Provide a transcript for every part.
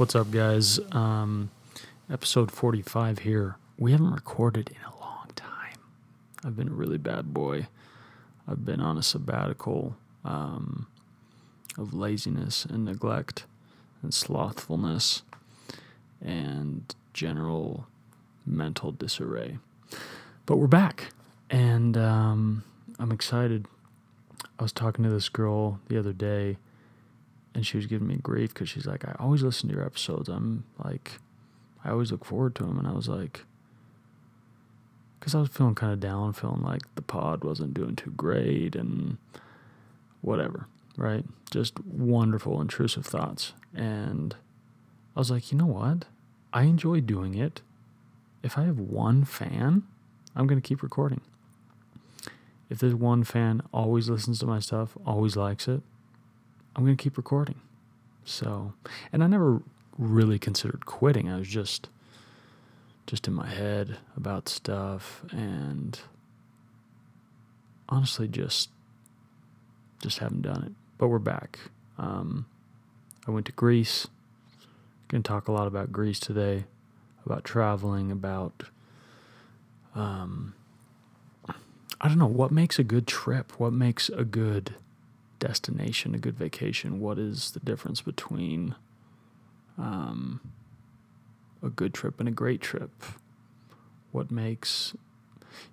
What's up, guys? Um, episode 45 here. We haven't recorded in a long time. I've been a really bad boy. I've been on a sabbatical um, of laziness and neglect and slothfulness and general mental disarray. But we're back, and um, I'm excited. I was talking to this girl the other day and she was giving me grief because she's like, I always listen to your episodes. I'm like, I always look forward to them. And I was like, because I was feeling kind of down, feeling like the pod wasn't doing too great and whatever, right? Just wonderful, intrusive thoughts. And I was like, you know what? I enjoy doing it. If I have one fan, I'm going to keep recording. If there's one fan always listens to my stuff, always likes it, I'm going to keep recording. So, and I never really considered quitting. I was just just in my head about stuff and honestly just just haven't done it. But we're back. Um, I went to Greece. Going to talk a lot about Greece today, about traveling, about um, I don't know what makes a good trip. What makes a good destination, a good vacation, what is the difference between um, a good trip and a great trip? What makes,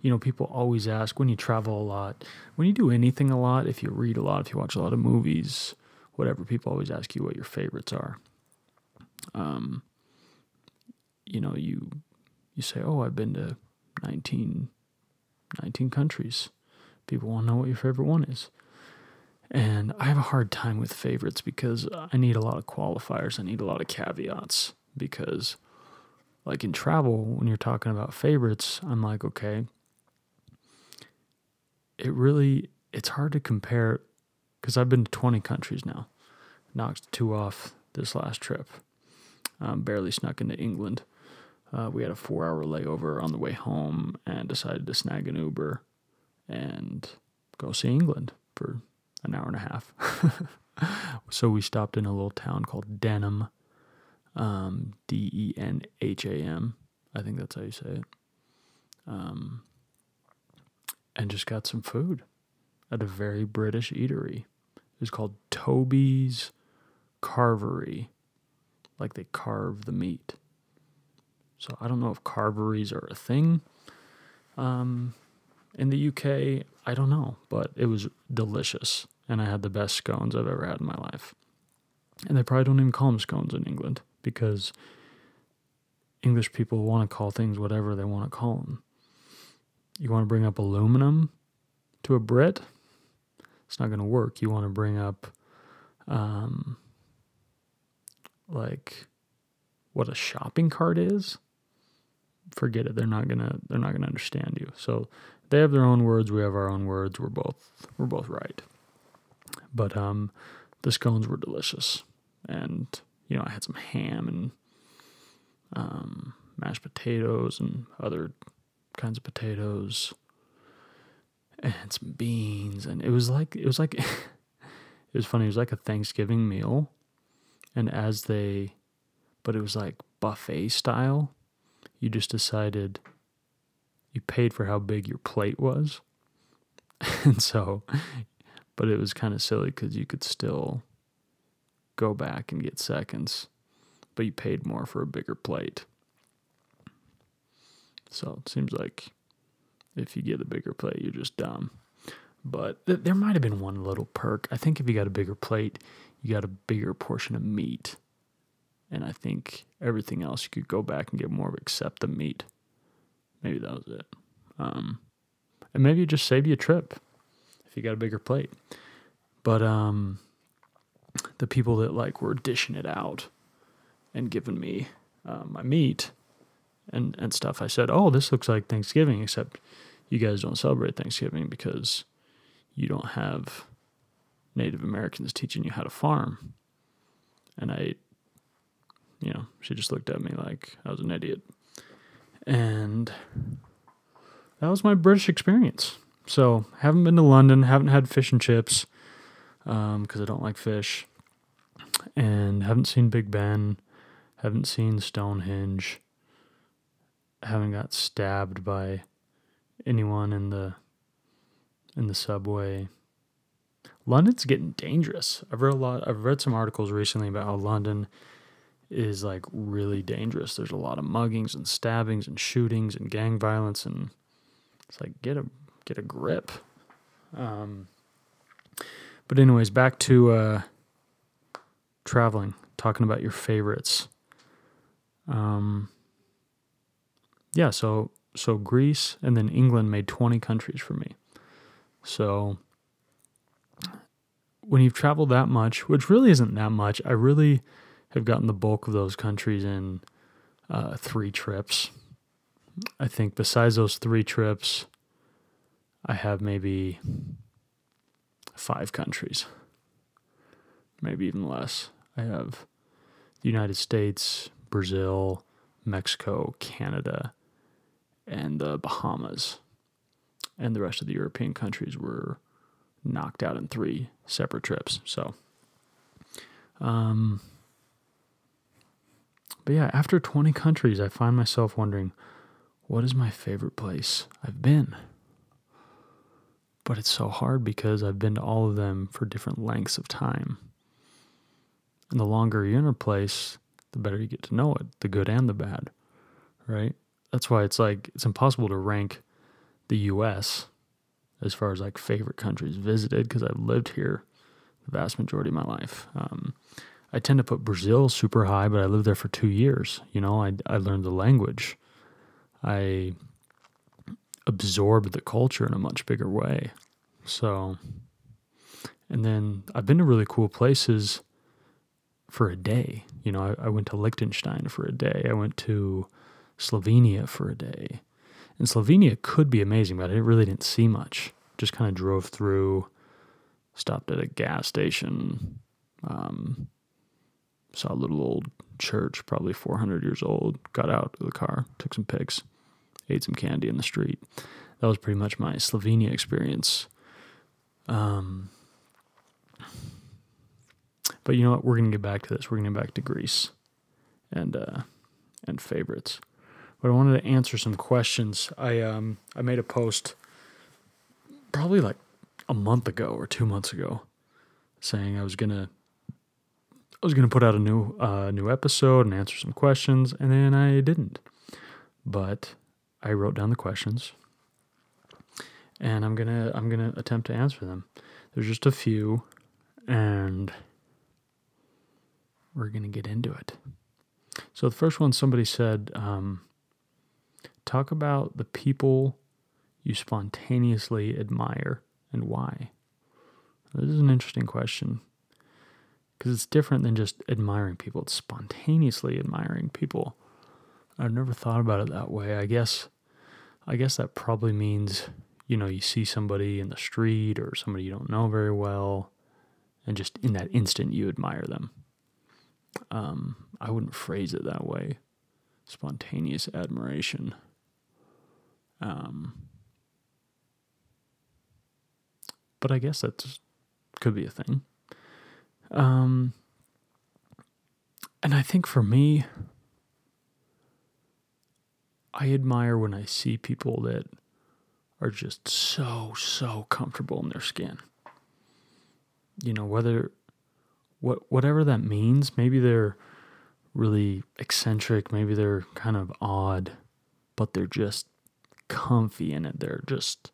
you know, people always ask when you travel a lot, when you do anything a lot, if you read a lot, if you watch a lot of movies, whatever, people always ask you what your favorites are. Um, you know, you you say, "Oh, I've been to 19, 19 countries." People want to know what your favorite one is. And I have a hard time with favorites because I need a lot of qualifiers. I need a lot of caveats because, like in travel, when you're talking about favorites, I'm like, okay, it really, it's hard to compare because I've been to 20 countries now. Knocked two off this last trip. Um, barely snuck into England. Uh, we had a four hour layover on the way home and decided to snag an Uber and go see England for an hour and a half. so we stopped in a little town called Denham, um, D E N H A M. I think that's how you say it. Um, and just got some food at a very British eatery. It was called Toby's Carvery, like they carve the meat. So I don't know if carveries are a thing. Um, in the UK, I don't know, but it was delicious. And I had the best scones I've ever had in my life. And they probably don't even call them scones in England because English people want to call things whatever they want to call them. You want to bring up aluminum to a Brit? It's not going to work. You want to bring up, um, like, what a shopping cart is? Forget it. They're not gonna. They're not gonna understand you. So they have their own words. We have our own words. We're both. We're both right. But um, the scones were delicious, and you know I had some ham and um, mashed potatoes and other kinds of potatoes and some beans. And it was like it was like it was funny. It was like a thanksgiving meal. And as they but it was like buffet style you just decided you paid for how big your plate was. And so but it was kind of silly because you could still go back and get seconds, but you paid more for a bigger plate. So it seems like if you get a bigger plate, you're just dumb. But th- there might have been one little perk. I think if you got a bigger plate, you got a bigger portion of meat. And I think everything else you could go back and get more of except the meat. Maybe that was it. Um, and maybe it just saved you a trip you got a bigger plate. But um, the people that like were dishing it out and giving me uh, my meat and and stuff, I said, "Oh, this looks like Thanksgiving, except you guys don't celebrate Thanksgiving because you don't have Native Americans teaching you how to farm." And I, you know, she just looked at me like I was an idiot, and that was my British experience. So haven't been to London, haven't had fish and chips because um, I don't like fish, and haven't seen Big Ben, Haven't seen Stonehenge. Haven't got stabbed by anyone in the in the subway. London's getting dangerous. I've read a lot. I've read some articles recently about how London is like really dangerous. There's a lot of muggings and stabbings and shootings and gang violence, and it's like get a get a grip. Um, but anyways, back to uh, traveling, talking about your favorites. Um, yeah, so so Greece and then England made 20 countries for me. So when you've traveled that much, which really isn't that much, I really have gotten the bulk of those countries in uh, three trips. I think besides those three trips, I have maybe five countries, maybe even less. I have the United States, Brazil, Mexico, Canada, and the Bahamas. And the rest of the European countries were knocked out in three separate trips. So, um, but yeah, after 20 countries, I find myself wondering, what is my favorite place I've been? But it's so hard because I've been to all of them for different lengths of time. And the longer you're in a place, the better you get to know it, the good and the bad, right? That's why it's like it's impossible to rank the US as far as like favorite countries visited because I've lived here the vast majority of my life. Um, I tend to put Brazil super high, but I lived there for two years. You know, I, I learned the language. I absorbed the culture in a much bigger way. So, and then I've been to really cool places for a day. You know, I, I went to Liechtenstein for a day. I went to Slovenia for a day. And Slovenia could be amazing, but I really didn't see much. Just kind of drove through, stopped at a gas station, um, saw a little old church, probably 400 years old, got out of the car, took some pics, ate some candy in the street. That was pretty much my Slovenia experience. Um, but you know what? We're to get back to this. We're to get back to Greece and uh, and favorites. But I wanted to answer some questions. I um I made a post probably like a month ago or two months ago saying I was gonna I was gonna put out a new uh, new episode and answer some questions, and then I didn't. But I wrote down the questions, and I'm gonna I'm gonna attempt to answer them. There's just a few, and we're gonna get into it. So the first one, somebody said, um, talk about the people you spontaneously admire and why. This is an interesting question because it's different than just admiring people, it's spontaneously admiring people. I've never thought about it that way. I guess I guess that probably means, you know, you see somebody in the street or somebody you don't know very well and just in that instant you admire them. Um, I wouldn't phrase it that way. Spontaneous admiration. Um, but I guess that could be a thing. Um, and I think for me, I admire when I see people that are just so, so comfortable in their skin. You know, whether, what, whatever that means, maybe they're really eccentric, maybe they're kind of odd, but they're just comfy in it. They're just,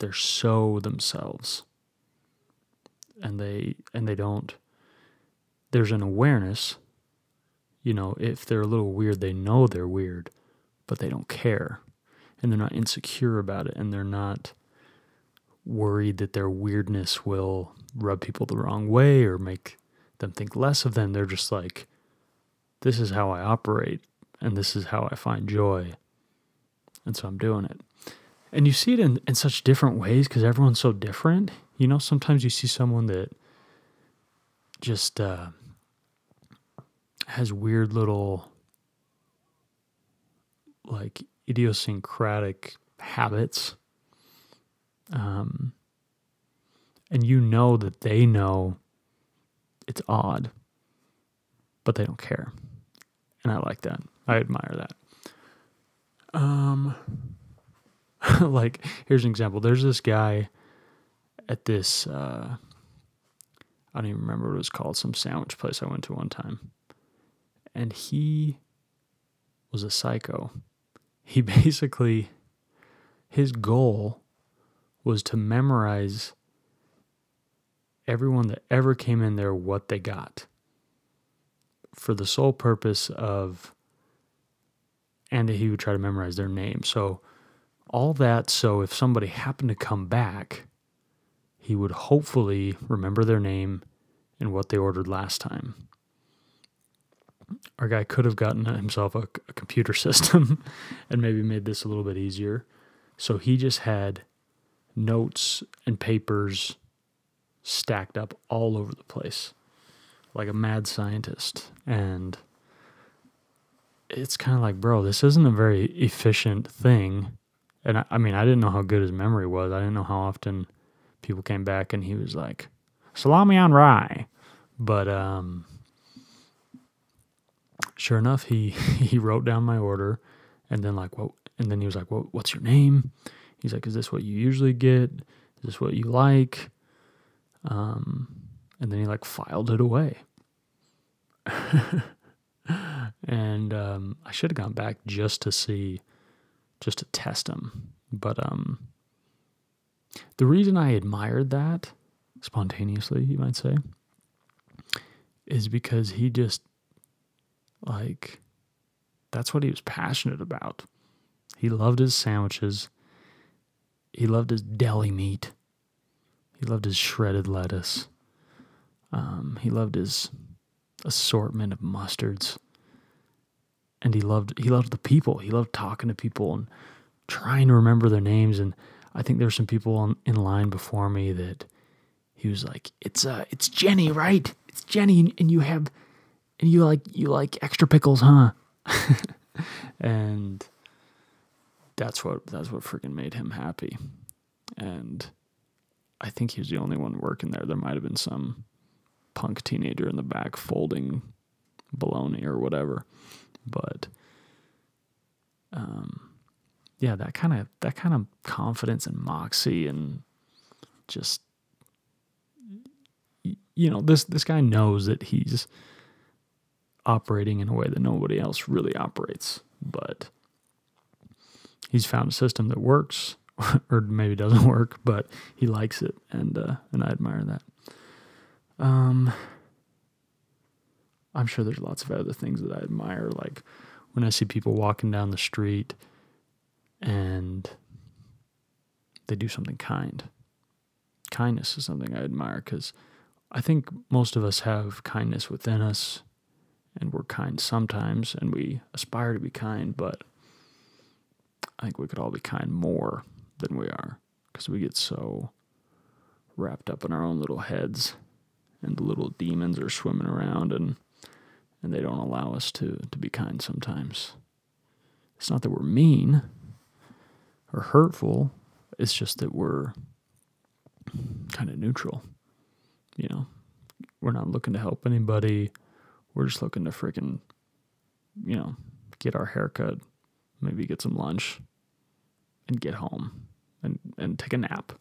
they're so themselves and they and they don't there's an awareness you know if they're a little weird they know they're weird but they don't care. And they're not insecure about it and they're not worried that their weirdness will rub people the wrong way or make them think less of them. They're just like this is how i operate and this is how i find joy and so i'm doing it. And you see it in, in such different ways because everyone's so different. You know, sometimes you see someone that just uh, has weird little, like, idiosyncratic habits. Um, and you know that they know it's odd, but they don't care. And I like that. I admire that. Um like here's an example. There's this guy at this uh I don't even remember what it was called, some sandwich place I went to one time. And he was a psycho. He basically his goal was to memorize everyone that ever came in there what they got for the sole purpose of and he would try to memorize their name. So all that so if somebody happened to come back, he would hopefully remember their name and what they ordered last time. Our guy could have gotten himself a, a computer system and maybe made this a little bit easier. So he just had notes and papers stacked up all over the place like a mad scientist. And it's kind of like, bro, this isn't a very efficient thing. And I, I, mean, I didn't know how good his memory was. I didn't know how often people came back and he was like, salami on rye. But um, sure enough, he, he wrote down my order and then like, what, and then he was like, well, what's your name? He's like, is this what you usually get? Is this what you like? Um, and then he like filed it away. and um, I should have gone back just to see, just to test him. But um, the reason I admired that spontaneously, you might say, is because he just like that's what he was passionate about. He loved his sandwiches. He loved his deli meat. He loved his shredded lettuce. Um, he loved his assortment of mustards. And he loved he loved the people. He loved talking to people and trying to remember their names. And I think there were some people on, in line before me that he was like, "It's uh, it's Jenny, right? It's Jenny, and you have, and you like you like extra pickles, huh?" and that's what that's what freaking made him happy. And I think he was the only one working there. There might have been some punk teenager in the back folding baloney or whatever. But um, yeah, that kind of that kind of confidence and moxie and just you know this this guy knows that he's operating in a way that nobody else really operates, but he's found a system that works or maybe doesn't work, but he likes it and uh, and I admire that. Um, I'm sure there's lots of other things that I admire, like when I see people walking down the street and they do something kind. Kindness is something I admire because I think most of us have kindness within us and we're kind sometimes and we aspire to be kind, but I think we could all be kind more than we are because we get so wrapped up in our own little heads and the little demons are swimming around and and they don't allow us to to be kind sometimes. It's not that we're mean or hurtful, it's just that we're kind of neutral. You know, we're not looking to help anybody. We're just looking to freaking, you know, get our haircut, maybe get some lunch, and get home and, and take a nap.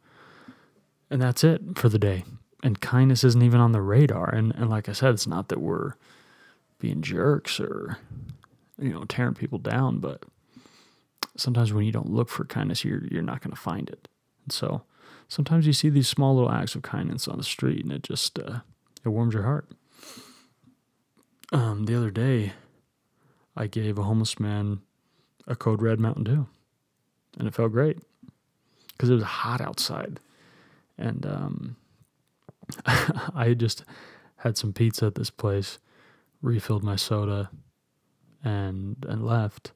And that's it for the day and kindness isn't even on the radar. And and like I said, it's not that we're being jerks or you know tearing people down, but sometimes when you don't look for kindness, you're you're not going to find it. And so sometimes you see these small little acts of kindness on the street, and it just uh, it warms your heart. Um, the other day, I gave a homeless man a Code Red Mountain Dew, and it felt great because it was hot outside, and um, I just had some pizza at this place, refilled my soda, and and left.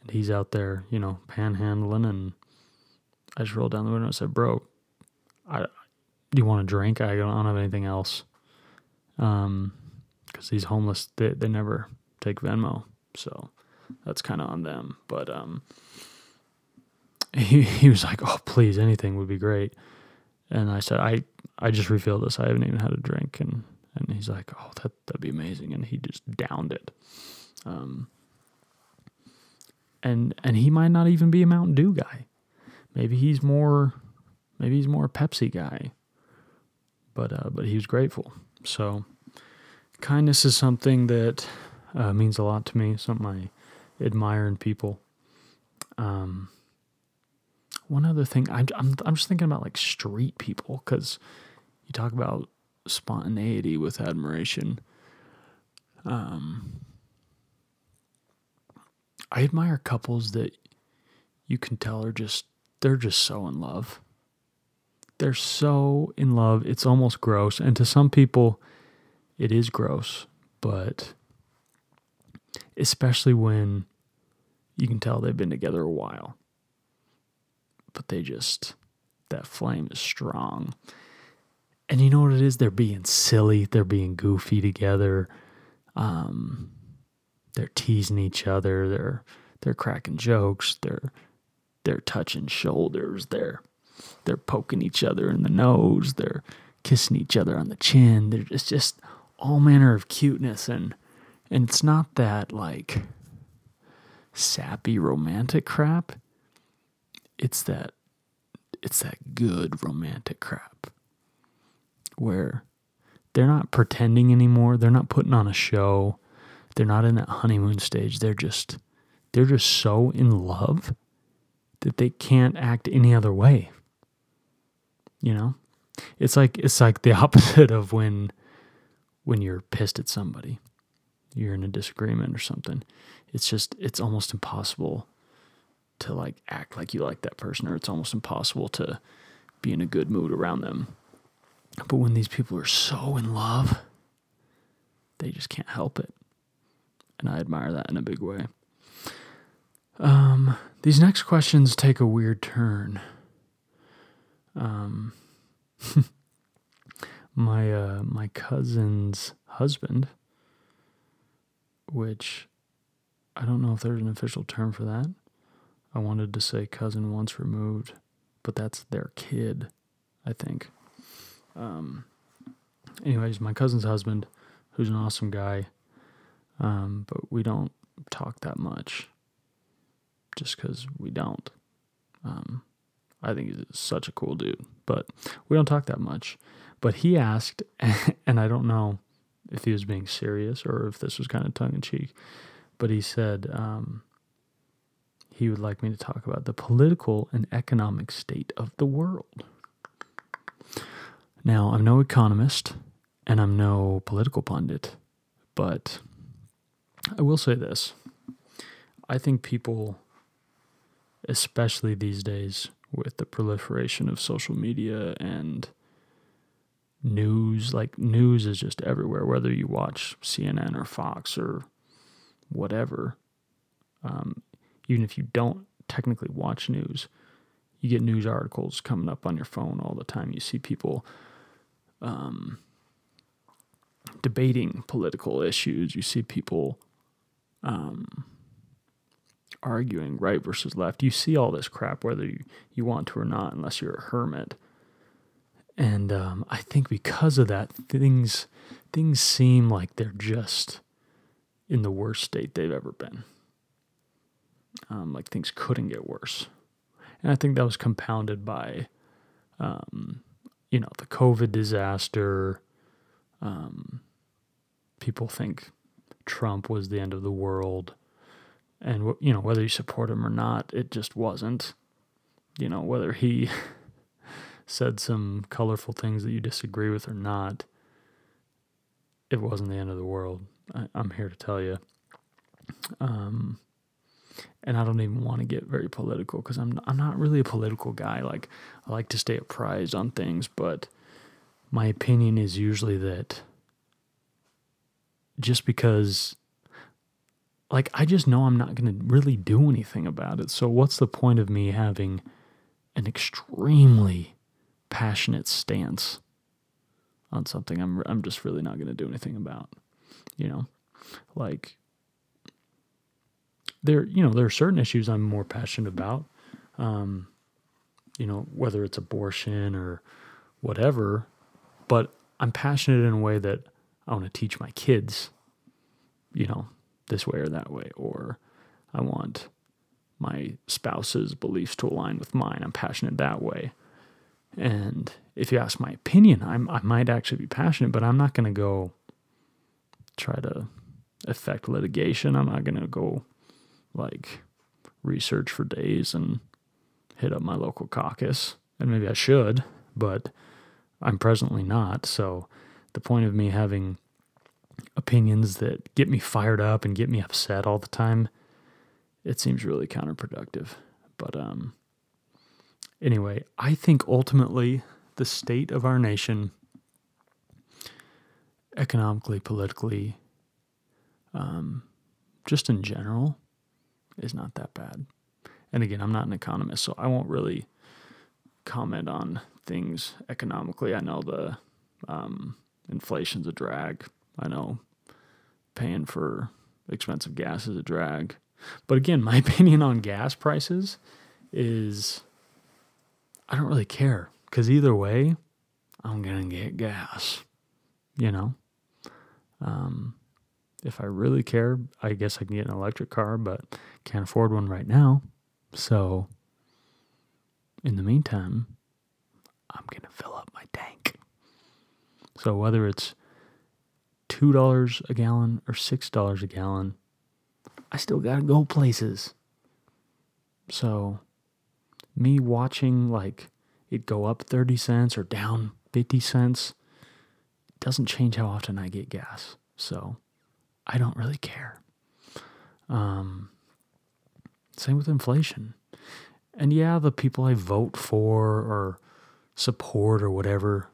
And he's out there, you know, panhandling, and I just rolled down the window and said, "Bro, I, do you want a drink? I don't have anything else." Um, because these homeless, they they never take Venmo, so that's kind of on them. But um, he he was like, "Oh, please, anything would be great." And I said, I, I just refilled this. I haven't even had a drink. And, and he's like, oh, that, that'd be amazing. And he just downed it. Um, and, and he might not even be a Mountain Dew guy. Maybe he's more, maybe he's more a Pepsi guy. But, uh, but he was grateful. So kindness is something that uh, means a lot to me, something I admire in people. Um, one other thing, I'm, I'm, I'm just thinking about like street people because you talk about spontaneity with admiration. Um, I admire couples that you can tell are just, they're just so in love. They're so in love. It's almost gross. And to some people, it is gross, but especially when you can tell they've been together a while. But they just, that flame is strong. And you know what it is? They're being silly, they're being goofy together. Um, they're teasing each other, they're they're cracking jokes, they're they're touching shoulders, they're they're poking each other in the nose, they're kissing each other on the chin. They're just just all manner of cuteness and and it's not that like sappy romantic crap. It's that it's that good romantic crap where they're not pretending anymore. They're not putting on a show. They're not in that honeymoon stage. They're just they're just so in love that they can't act any other way. You know? It's like it's like the opposite of when when you're pissed at somebody. You're in a disagreement or something. It's just it's almost impossible to like act like you like that person or it's almost impossible to be in a good mood around them but when these people are so in love, they just can't help it. And I admire that in a big way. Um, these next questions take a weird turn. Um, my uh, my cousin's husband, which I don't know if there's an official term for that. I wanted to say cousin once removed, but that's their kid, I think. Um, anyways, my cousin's husband, who's an awesome guy, um, but we don't talk that much just because we don't. Um, I think he's such a cool dude, but we don't talk that much. But he asked, and I don't know if he was being serious or if this was kind of tongue in cheek, but he said um, he would like me to talk about the political and economic state of the world. Now, I'm no economist and I'm no political pundit, but I will say this. I think people, especially these days with the proliferation of social media and news, like news is just everywhere, whether you watch CNN or Fox or whatever. Um, even if you don't technically watch news, you get news articles coming up on your phone all the time. You see people um, debating political issues. You see people um, arguing right versus left. You see all this crap, whether you, you want to or not, unless you're a hermit. And um, I think because of that, things things seem like they're just in the worst state they've ever been. Um, like things couldn't get worse, and I think that was compounded by um, you know, the COVID disaster. Um, people think Trump was the end of the world. And, you know, whether you support him or not, it just wasn't. You know, whether he said some colorful things that you disagree with or not, it wasn't the end of the world. I, am here to tell you. Um, and I don't even want to get very political because I'm I'm not really a political guy. Like I like to stay apprised on things, but my opinion is usually that just because like I just know I'm not going to really do anything about it. So what's the point of me having an extremely passionate stance on something I'm I'm just really not going to do anything about, you know? Like there, you know, there are certain issues I'm more passionate about. Um, you know, whether it's abortion or whatever, but I'm passionate in a way that I want to teach my kids, you know, this way or that way, or I want my spouse's beliefs to align with mine. I'm passionate that way. And if you ask my opinion, I'm, I might actually be passionate, but I'm not going to go try to affect litigation. I'm not going to go like research for days and hit up my local caucus. And maybe I should, but I'm presently not. So the point of me having opinions that get me fired up and get me upset all the time, it seems really counterproductive. But um anyway, I think ultimately the state of our nation economically, politically, um, just in general, is not that bad. And again, I'm not an economist, so I won't really comment on things economically. I know the um, inflation's a drag. I know paying for expensive gas is a drag. But again, my opinion on gas prices is I don't really care because either way, I'm going to get gas, you know? Um, if I really care, I guess I can get an electric car, but can't afford one right now. So, in the meantime, I'm going to fill up my tank. So, whether it's $2 a gallon or $6 a gallon, I still got to go places. So, me watching like it go up 30 cents or down 50 cents doesn't change how often I get gas. So, I don't really care. Um, same with inflation. And yeah, the people I vote for or support or whatever,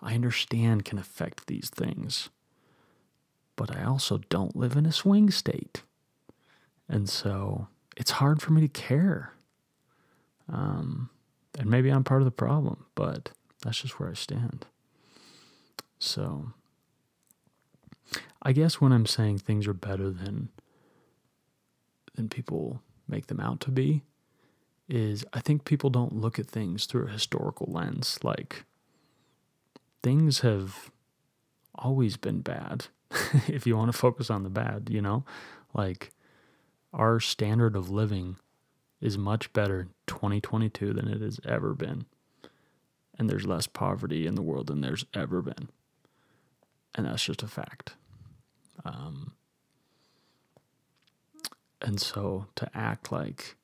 I understand can affect these things. But I also don't live in a swing state. And so it's hard for me to care. Um, and maybe I'm part of the problem, but that's just where I stand. So I guess when I'm saying things are better than than people make them out to be is I think people don't look at things through a historical lens. Like things have always been bad. if you want to focus on the bad, you know, like our standard of living is much better 2022 than it has ever been. And there's less poverty in the world than there's ever been. And that's just a fact. Um, and so to act like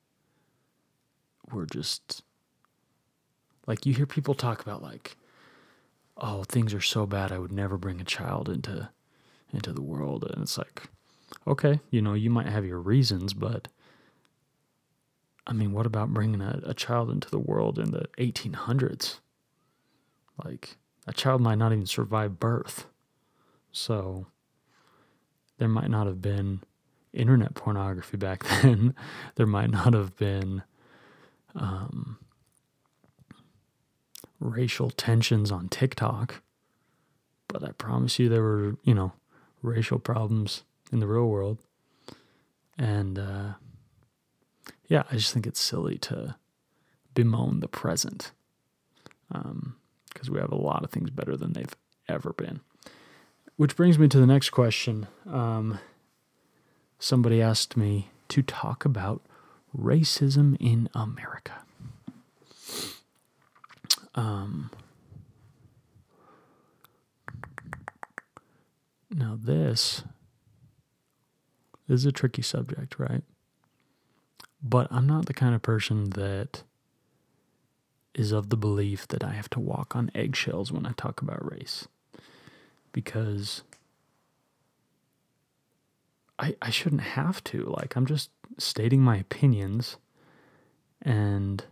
we're just like you hear people talk about like oh things are so bad I would never bring a child into into the world and it's like okay you know you might have your reasons but I mean what about bringing a, a child into the world in the 1800s like a child might not even survive birth so there might not have been internet pornography back then. there might not have been um, racial tensions on TikTok. But I promise you, there were, you know, racial problems in the real world. And uh, yeah, I just think it's silly to bemoan the present because um, we have a lot of things better than they've ever been. Which brings me to the next question. Um, somebody asked me to talk about racism in America. Um, now, this, this is a tricky subject, right? But I'm not the kind of person that is of the belief that I have to walk on eggshells when I talk about race because I I shouldn't have to. Like I'm just stating my opinions and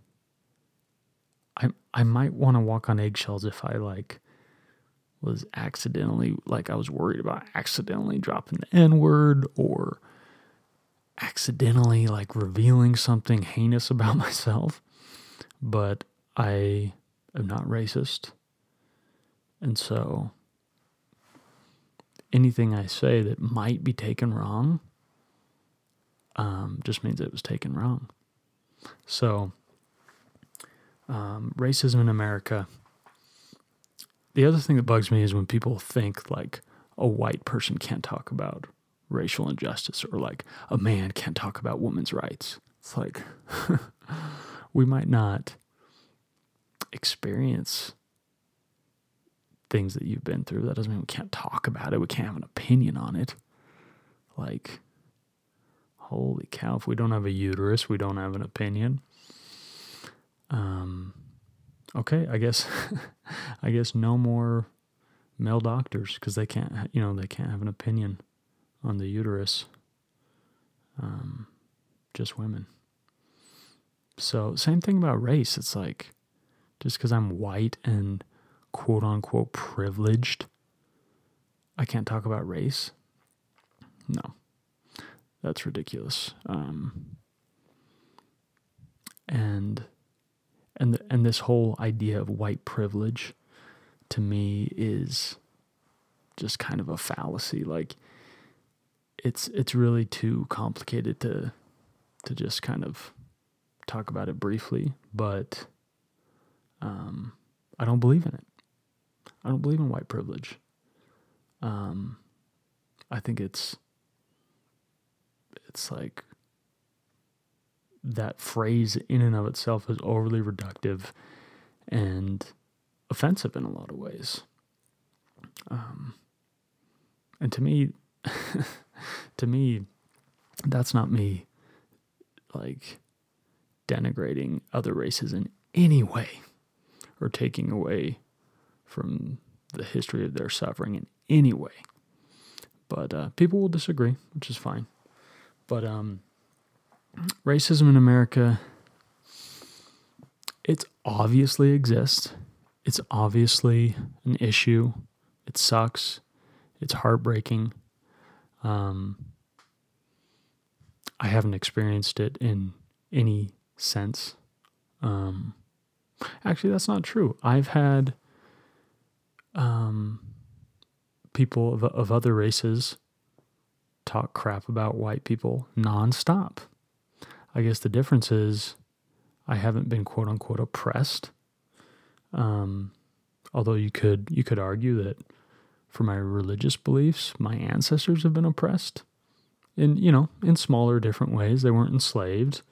I I might want to walk on eggshells if I like was accidentally like I was worried about accidentally dropping the N word or accidentally like revealing something heinous about myself. But I am not racist. And so anything I say that might be taken wrong um, just means it was taken wrong. So, um, racism in America. The other thing that bugs me is when people think like, a white person can't talk about racial injustice or like a man can't talk about women's rights. It's like we might not experience things that you've been through. That doesn't mean we can't talk about it. We can't have an opinion on it. Like, holy cow, if we don't have a uterus, we don't have an opinion. Um, okay, I guess, I guess no more male doctors because they can't, you know, they can't have an opinion on the uterus. Um, just women. So, same thing about race. It's like just because I'm white and quote unquote privileged, I can't talk about race. No, that's ridiculous. Um, and and the, and this whole idea of white privilege to me is just kind of a fallacy. Like it's it's really too complicated to to just kind of talk about it briefly, but um, I don't believe in it. I don't believe in white privilege. Um, I think it's it's like that phrase in and of itself is overly reductive and offensive in a lot of ways. Um, and to me, to me, that's not me like denigrating other races in any way or taking away from the history of their suffering in any way. But uh, people will disagree, which is fine. But um, racism in America, it obviously exists. It's obviously an issue. It sucks. It's heartbreaking. Um, I haven't experienced it in any sense. Um, actually, that's not true. I've had um, people of, of other races talk crap about white people nonstop. I guess the difference is I haven't been quote unquote oppressed. Um, although you could you could argue that for my religious beliefs, my ancestors have been oppressed in you know in smaller different ways. They weren't enslaved.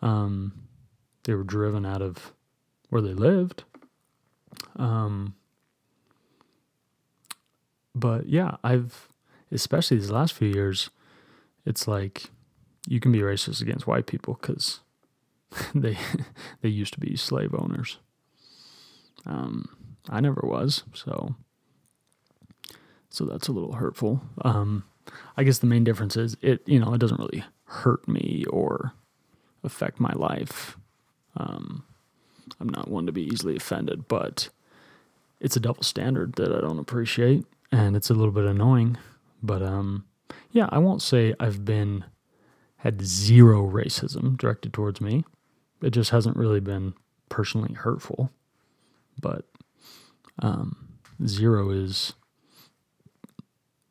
Um, they were driven out of where they lived. Um, but yeah, I've especially these last few years, it's like you can be racist against white people because they they used to be slave owners. Um, I never was, so so that's a little hurtful. Um, I guess the main difference is it you know it doesn't really hurt me or affect my life. Um, I'm not one to be easily offended, but it's a double standard that I don't appreciate and it's a little bit annoying. But um, yeah, I won't say I've been had zero racism directed towards me. It just hasn't really been personally hurtful. But um, zero is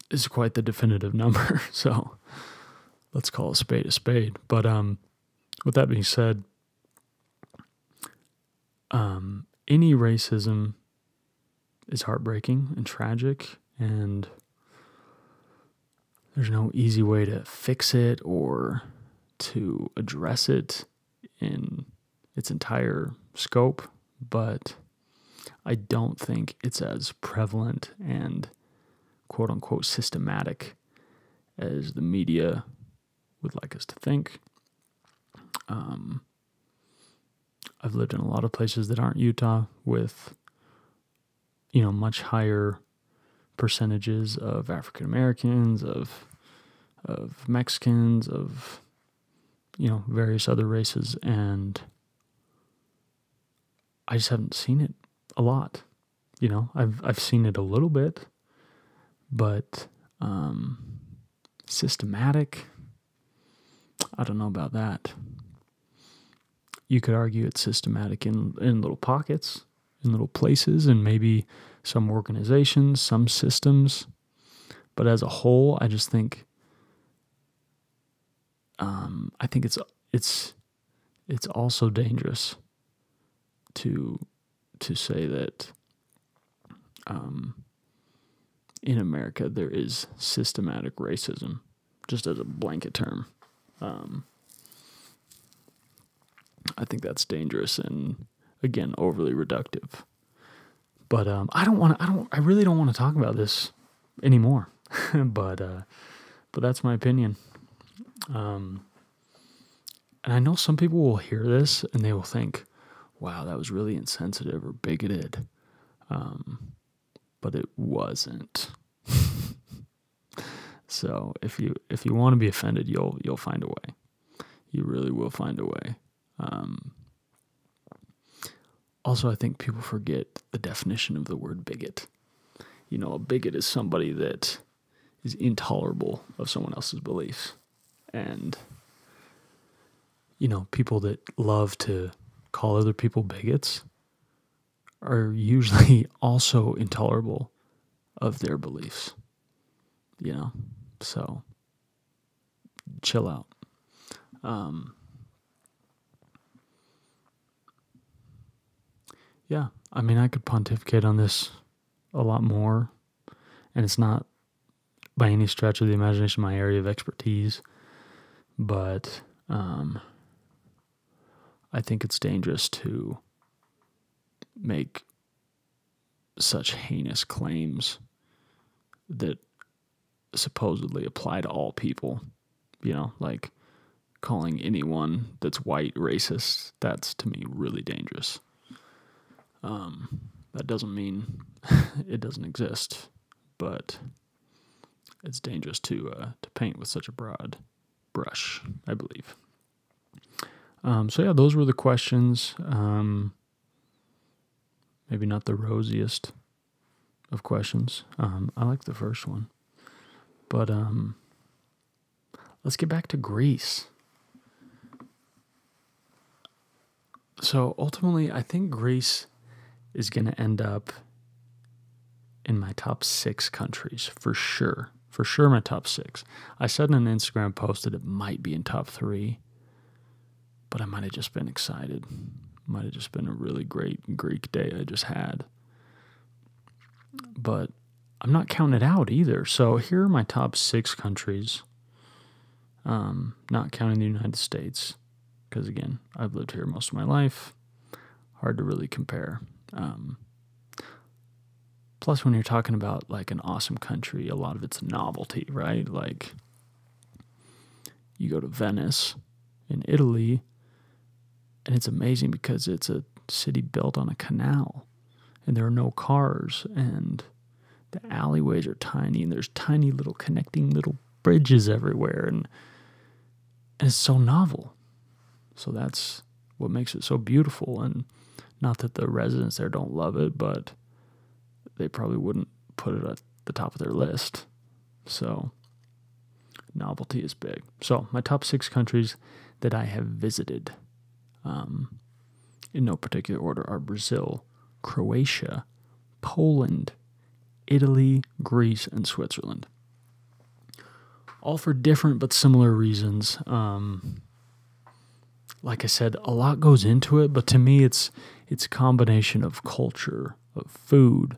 is quite the definitive number. So let's call a spade a spade. But um, with that being said, um, any racism is heartbreaking and tragic and there's no easy way to fix it or to address it in its entire scope, but I don't think it's as prevalent and quote unquote systematic as the media would like us to think. Um, I've lived in a lot of places that aren't Utah with, you know, much higher percentages of African Americans, of of Mexicans, of you know various other races, and I just haven't seen it a lot. You know, I've I've seen it a little bit, but um, systematic. I don't know about that. You could argue it's systematic in in little pockets, in little places, and maybe some organizations, some systems. But as a whole, I just think um, I think it's it's it's also dangerous to to say that um, in America there is systematic racism, just as a blanket term. Um, I think that's dangerous and again overly reductive. But um, I don't want to. I don't. I really don't want to talk about this anymore. but uh, but that's my opinion. Um, and I know some people will hear this and they will think, "Wow, that was really insensitive or bigoted." Um, but it wasn't. so if you if you want to be offended, you'll you'll find a way. You really will find a way. Um, also, I think people forget the definition of the word bigot. You know, a bigot is somebody that is intolerable of someone else's beliefs. And, you know, people that love to call other people bigots are usually also intolerable of their beliefs. You know, so chill out. Um, yeah, I mean, I could pontificate on this a lot more, and it's not by any stretch of the imagination my area of expertise, but um, I think it's dangerous to make such heinous claims that supposedly apply to all people. You know, like calling anyone that's white racist, that's to me really dangerous. Um, that doesn't mean it doesn't exist, but it's dangerous to uh, to paint with such a broad brush, I believe. Um, so yeah, those were the questions. Um, maybe not the rosiest of questions. Um, I like the first one, but um, let's get back to Greece. So ultimately, I think Greece is going to end up in my top six countries for sure. For sure, my top six. I said in an Instagram post that it might be in top three, but I might have just been excited. Might have just been a really great Greek day I just had. But I'm not counting it out either. So here are my top six countries, um, not counting the United States, because again, I've lived here most of my life. Hard to really compare. Um, plus, when you're talking about like an awesome country, a lot of it's novelty, right? Like you go to Venice in Italy, and it's amazing because it's a city built on a canal, and there are no cars, and the alleyways are tiny, and there's tiny little connecting little bridges everywhere, and, and it's so novel. So that's what makes it so beautiful. And not that the residents there don't love it, but they probably wouldn't put it at the top of their list. So, novelty is big. So, my top six countries that I have visited, um, in no particular order, are Brazil, Croatia, Poland, Italy, Greece, and Switzerland. All for different but similar reasons. Um, like I said, a lot goes into it, but to me, it's it's a combination of culture, of food,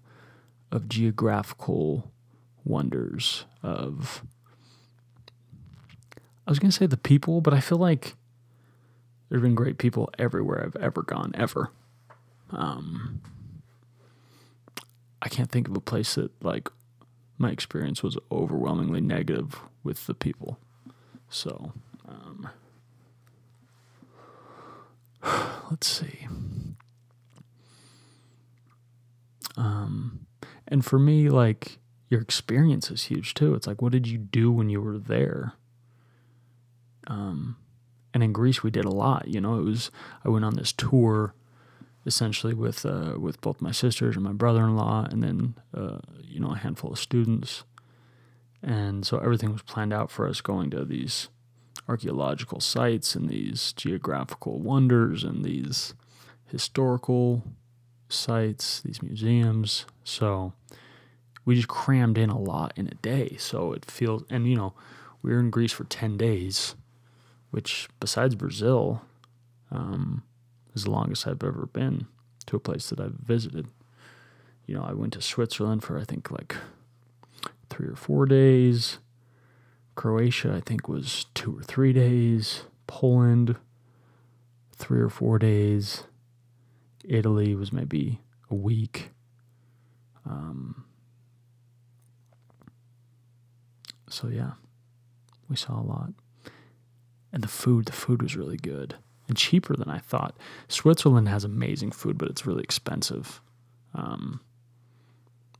of geographical wonders, of I was gonna say the people, but I feel like there've been great people everywhere I've ever gone, ever. Um, I can't think of a place that like my experience was overwhelmingly negative with the people. So, um, let's see. Um, and for me, like your experience is huge too. It's like, what did you do when you were there? Um, and in Greece, we did a lot. You know, it was I went on this tour, essentially with uh, with both my sisters and my brother-in-law, and then uh, you know a handful of students. And so everything was planned out for us going to these archaeological sites and these geographical wonders and these historical sites, these museums. So we just crammed in a lot in a day. So it feels, and you know, we were in Greece for 10 days, which besides Brazil, um, is the longest I've ever been to a place that I've visited. You know, I went to Switzerland for I think like three or four days. Croatia, I think, was two or three days. Poland, three or four days. Italy was maybe a week. Um, so yeah, we saw a lot. And the food, the food was really good and cheaper than I thought. Switzerland has amazing food, but it's really expensive. Um,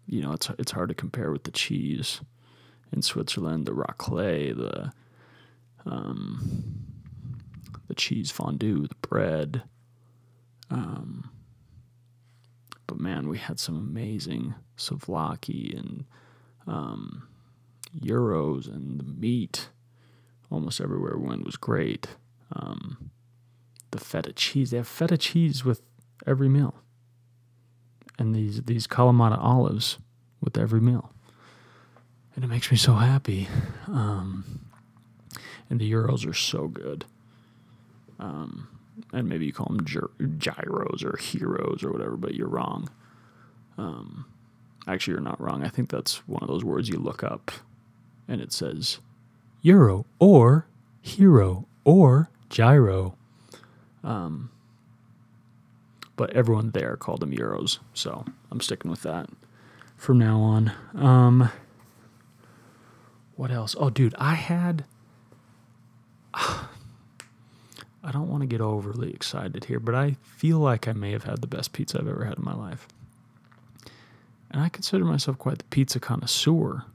you know, it's it's hard to compare with the cheese in Switzerland, the raclette, the um, the cheese fondue, the bread. Um, but man, we had some amazing souvlaki and um, gyros, and the meat almost everywhere we went was great. Um, the feta cheese, they have feta cheese with every meal, and these these Kalamata olives with every meal, and it makes me so happy. Um, and the euros are so good. Um, and maybe you call them gyros or heroes or whatever, but you're wrong. Um, actually, you're not wrong. I think that's one of those words you look up, and it says euro or hero or gyro. Um, but everyone there called them euros, so I'm sticking with that from now on. Um, what else? Oh, dude, I had. I don't want to get overly excited here, but I feel like I may have had the best pizza I've ever had in my life. And I consider myself quite the pizza connoisseur.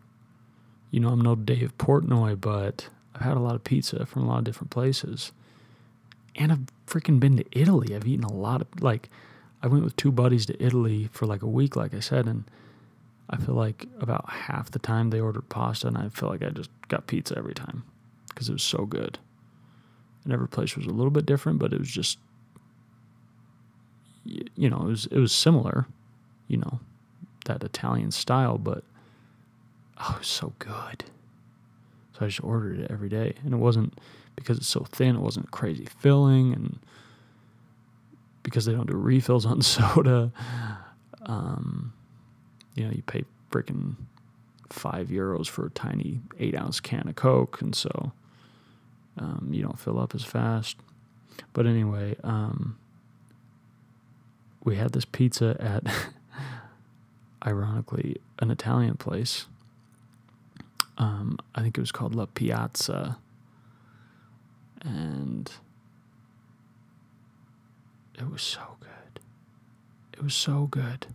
You know, I'm no Dave Portnoy, but I've had a lot of pizza from a lot of different places. And I've freaking been to Italy. I've eaten a lot of, like, I went with two buddies to Italy for like a week, like I said, and I feel like about half the time they ordered pasta, and I feel like I just got pizza every time because it was so good and every place was a little bit different, but it was just you know, it was it was similar, you know, that Italian style, but oh, it was so good. So I just ordered it every day, and it wasn't because it's so thin. It wasn't crazy filling, and because they don't do refills on soda. Um, you know, you pay freaking five euros for a tiny eight ounce can of Coke, and so um, you don't fill up as fast. But anyway, um, we had this pizza at, ironically, an Italian place. Um, I think it was called La Piazza. And it was so good. It was so good.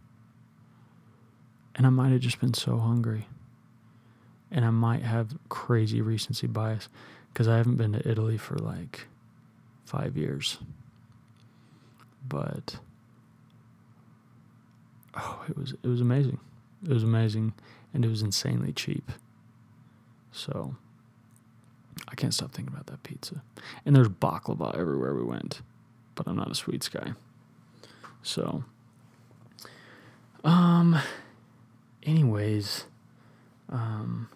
And I might have just been so hungry. And I might have crazy recency bias because I haven't been to Italy for like five years. But oh, it was it was amazing. It was amazing, and it was insanely cheap. So I can't stop thinking about that pizza. And there's baklava everywhere we went, but I'm not a sweets guy. So, um, anyways, um,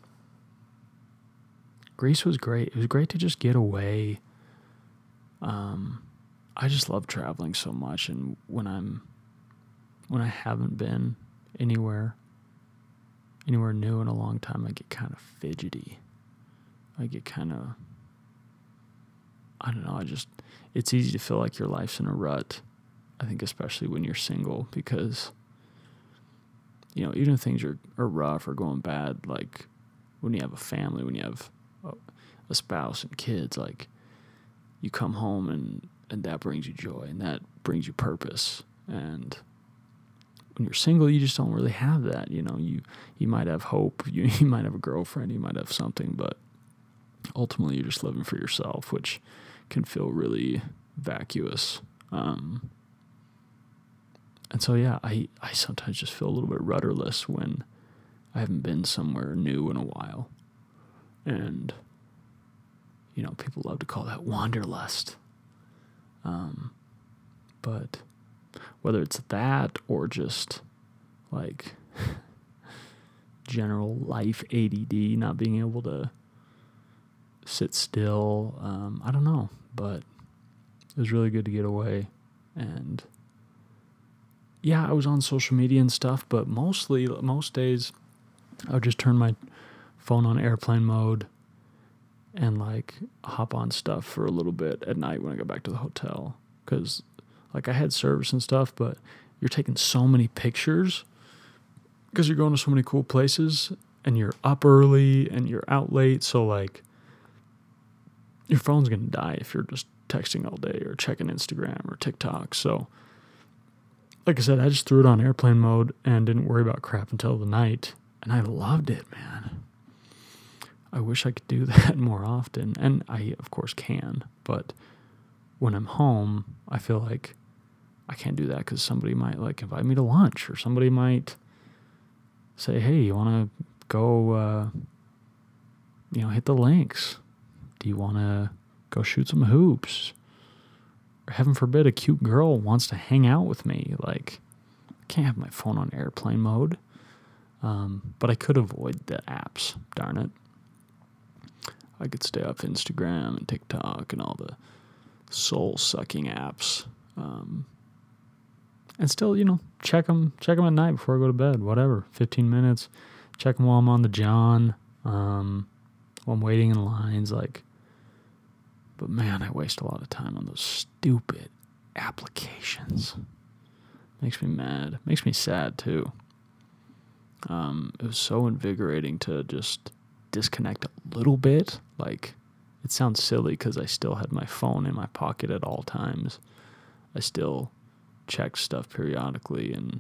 Greece was great. It was great to just get away. Um, I just love traveling so much, and when I'm when I haven't been anywhere anywhere new in a long time, I get kind of fidgety. I get kind of I don't know. I just it's easy to feel like your life's in a rut. I think especially when you're single because you know even if things are, are rough or going bad, like when you have a family, when you have a spouse and kids, like you come home and and that brings you joy and that brings you purpose. And when you're single, you just don't really have that. You know, you you might have hope, you you might have a girlfriend, you might have something, but ultimately you're just living for yourself, which can feel really vacuous. Um, and so yeah, I I sometimes just feel a little bit rudderless when I haven't been somewhere new in a while. And you know, people love to call that wanderlust. Um, but whether it's that or just like general life ADD, not being able to sit still, um, I don't know, but it was really good to get away. And yeah, I was on social media and stuff, but mostly, most days, I would just turn my phone on airplane mode and like hop on stuff for a little bit at night when I go back to the hotel because like I had service and stuff, but you're taking so many pictures because you're going to so many cool places and you're up early and you're out late. So like your phone's gonna die if you're just texting all day or checking Instagram or TikTok. So like I said, I just threw it on airplane mode and didn't worry about crap until the night. And I loved it, man. I wish I could do that more often. And I, of course, can. But when I'm home, I feel like I can't do that because somebody might like invite me to lunch or somebody might say, hey, you want to go, uh, you know, hit the links? Do you want to go shoot some hoops? Or heaven forbid, a cute girl wants to hang out with me. Like, I can't have my phone on airplane mode. Um, but I could avoid the apps, darn it. I could stay off Instagram and TikTok and all the soul sucking apps. Um, and still, you know, check them, check them at night before I go to bed, whatever, 15 minutes. Check them while I'm on the John, um, while I'm waiting in lines. Like, but man, I waste a lot of time on those stupid applications. Makes me mad. Makes me sad too. Um, it was so invigorating to just disconnect a little bit. Like, it sounds silly because I still had my phone in my pocket at all times. I still checked stuff periodically and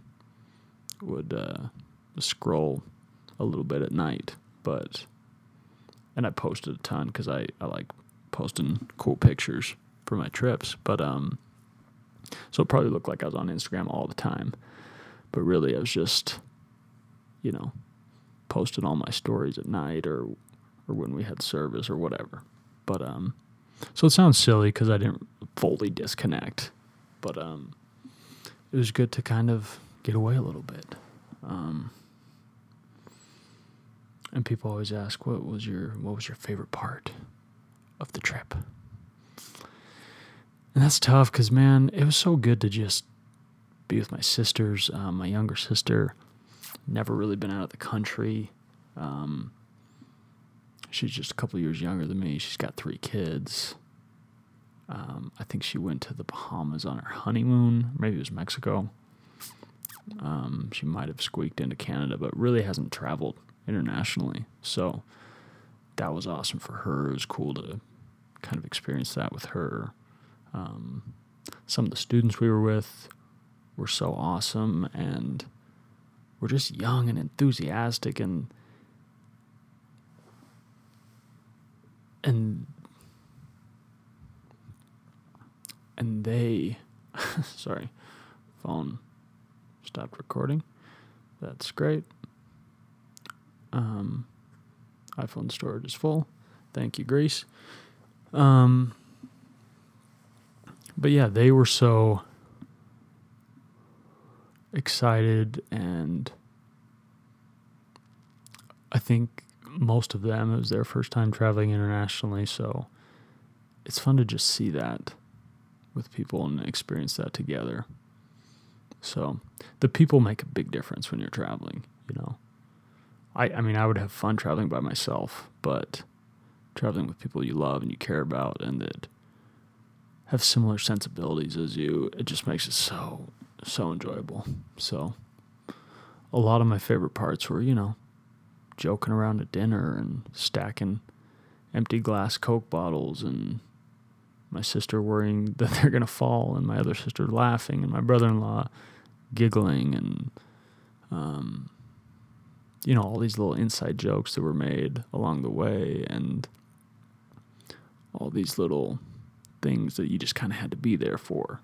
would uh, scroll a little bit at night. But, and I posted a ton because I, I like posting cool pictures for my trips. But, um, so it probably looked like I was on Instagram all the time. But really, I was just, you know, posting all my stories at night or, or when we had service or whatever. But, um, so it sounds silly because I didn't fully disconnect. But, um, it was good to kind of get away a little bit. Um, and people always ask, "What was your what was your favorite part of the trip?" And that's tough because man, it was so good to just be with my sisters. Um, my younger sister, never really been out of the country. Um, she's just a couple years younger than me. She's got three kids. Um, I think she went to the Bahamas on her honeymoon. Maybe it was Mexico. Um, she might have squeaked into Canada, but really hasn't traveled internationally. So that was awesome for her. It was cool to kind of experience that with her. Um, some of the students we were with were so awesome and were just young and enthusiastic and and and they sorry phone stopped recording. That's great. Um, iphone storage is full. Thank you grace um, but yeah they were so excited and i think most of them it was their first time traveling internationally so it's fun to just see that with people and experience that together. So the people make a big difference when you're traveling, you know. I, I mean, I would have fun traveling by myself, but traveling with people you love and you care about and that have similar sensibilities as you, it just makes it so, so enjoyable. So a lot of my favorite parts were, you know, joking around at dinner and stacking empty glass Coke bottles and my sister worrying that they're going to fall, and my other sister laughing, and my brother in law giggling, and, um, you know, all these little inside jokes that were made along the way, and all these little things that you just kind of had to be there for.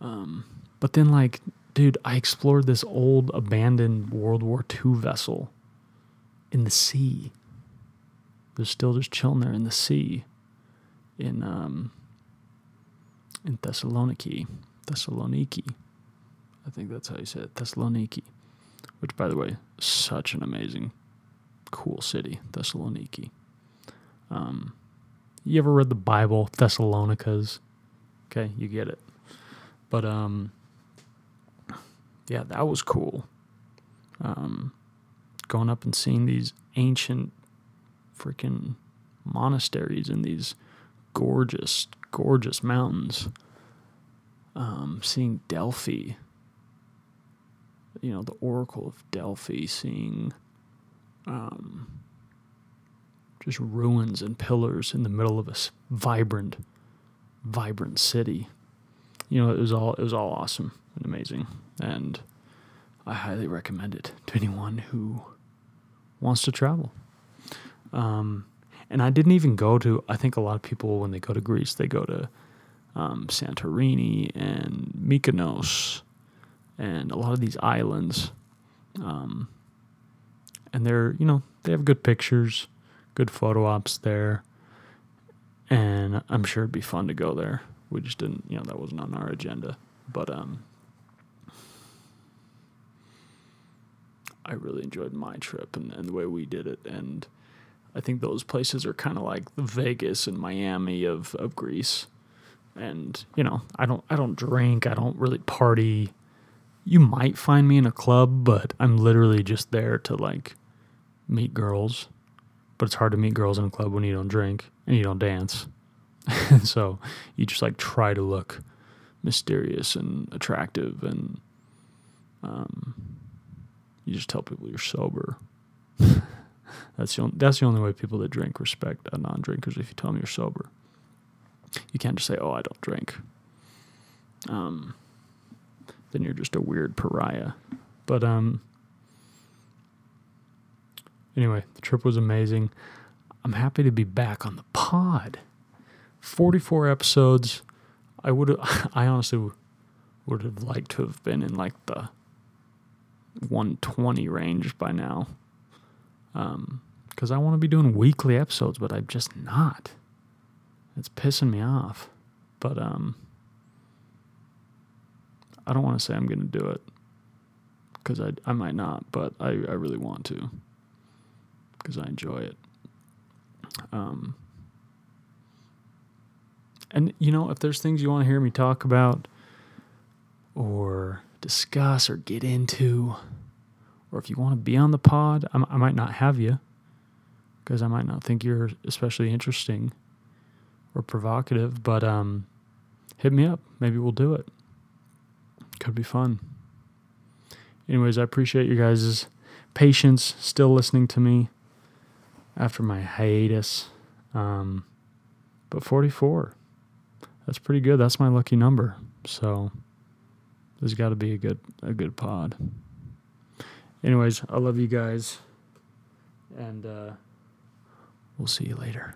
Um, but then, like, dude, I explored this old abandoned World War II vessel in the sea. They're still just chilling there in the sea in um, in Thessaloniki, Thessaloniki. I think that's how you say it, Thessaloniki. Which, by the way, such an amazing, cool city, Thessaloniki. Um, you ever read the Bible, Thessalonicas? Okay, you get it. But um, yeah, that was cool. Um, going up and seeing these ancient freaking monasteries and these gorgeous, gorgeous mountains. Um, seeing Delphi, you know, the Oracle of Delphi, seeing um, just ruins and pillars in the middle of a vibrant, vibrant city. You know, it was all it was all awesome and amazing, and I highly recommend it to anyone who wants to travel. Um, and I didn't even go to. I think a lot of people when they go to Greece, they go to um, Santorini and Mykonos, and a lot of these islands. Um, and they're you know they have good pictures, good photo ops there, and I'm sure it'd be fun to go there. We just didn't, you know, that wasn't on our agenda, but um, I really enjoyed my trip and, and the way we did it, and I think those places are kind of like the Vegas and Miami of of Greece. And you know, I don't I don't drink, I don't really party. You might find me in a club, but I'm literally just there to like meet girls. But it's hard to meet girls in a club when you don't drink and you don't dance. so you just like try to look mysterious and attractive and um, you just tell people you're sober. that's the only, that's the only way people that drink respect a non-drinkers. If you tell them you're sober, you can't just say, "Oh, I don't drink." Um, then you're just a weird pariah. But um, anyway, the trip was amazing. I'm happy to be back on the pod. 44 episodes. I would I honestly would have liked to have been in like the 120 range by now. Um, because I want to be doing weekly episodes, but I'm just not. It's pissing me off. But um, I don't want to say I'm going to do it because I, I might not, but I, I really want to because I enjoy it. Um, and, you know, if there's things you want to hear me talk about or discuss or get into, or if you want to be on the pod, I, I might not have you because I might not think you're especially interesting or provocative, but um, hit me up. Maybe we'll do it. Could be fun. Anyways, I appreciate you guys' patience, still listening to me after my hiatus. Um, but 44, that's pretty good. That's my lucky number. So there's got to be a good a good pod. Anyways, I love you guys, and uh, we'll see you later.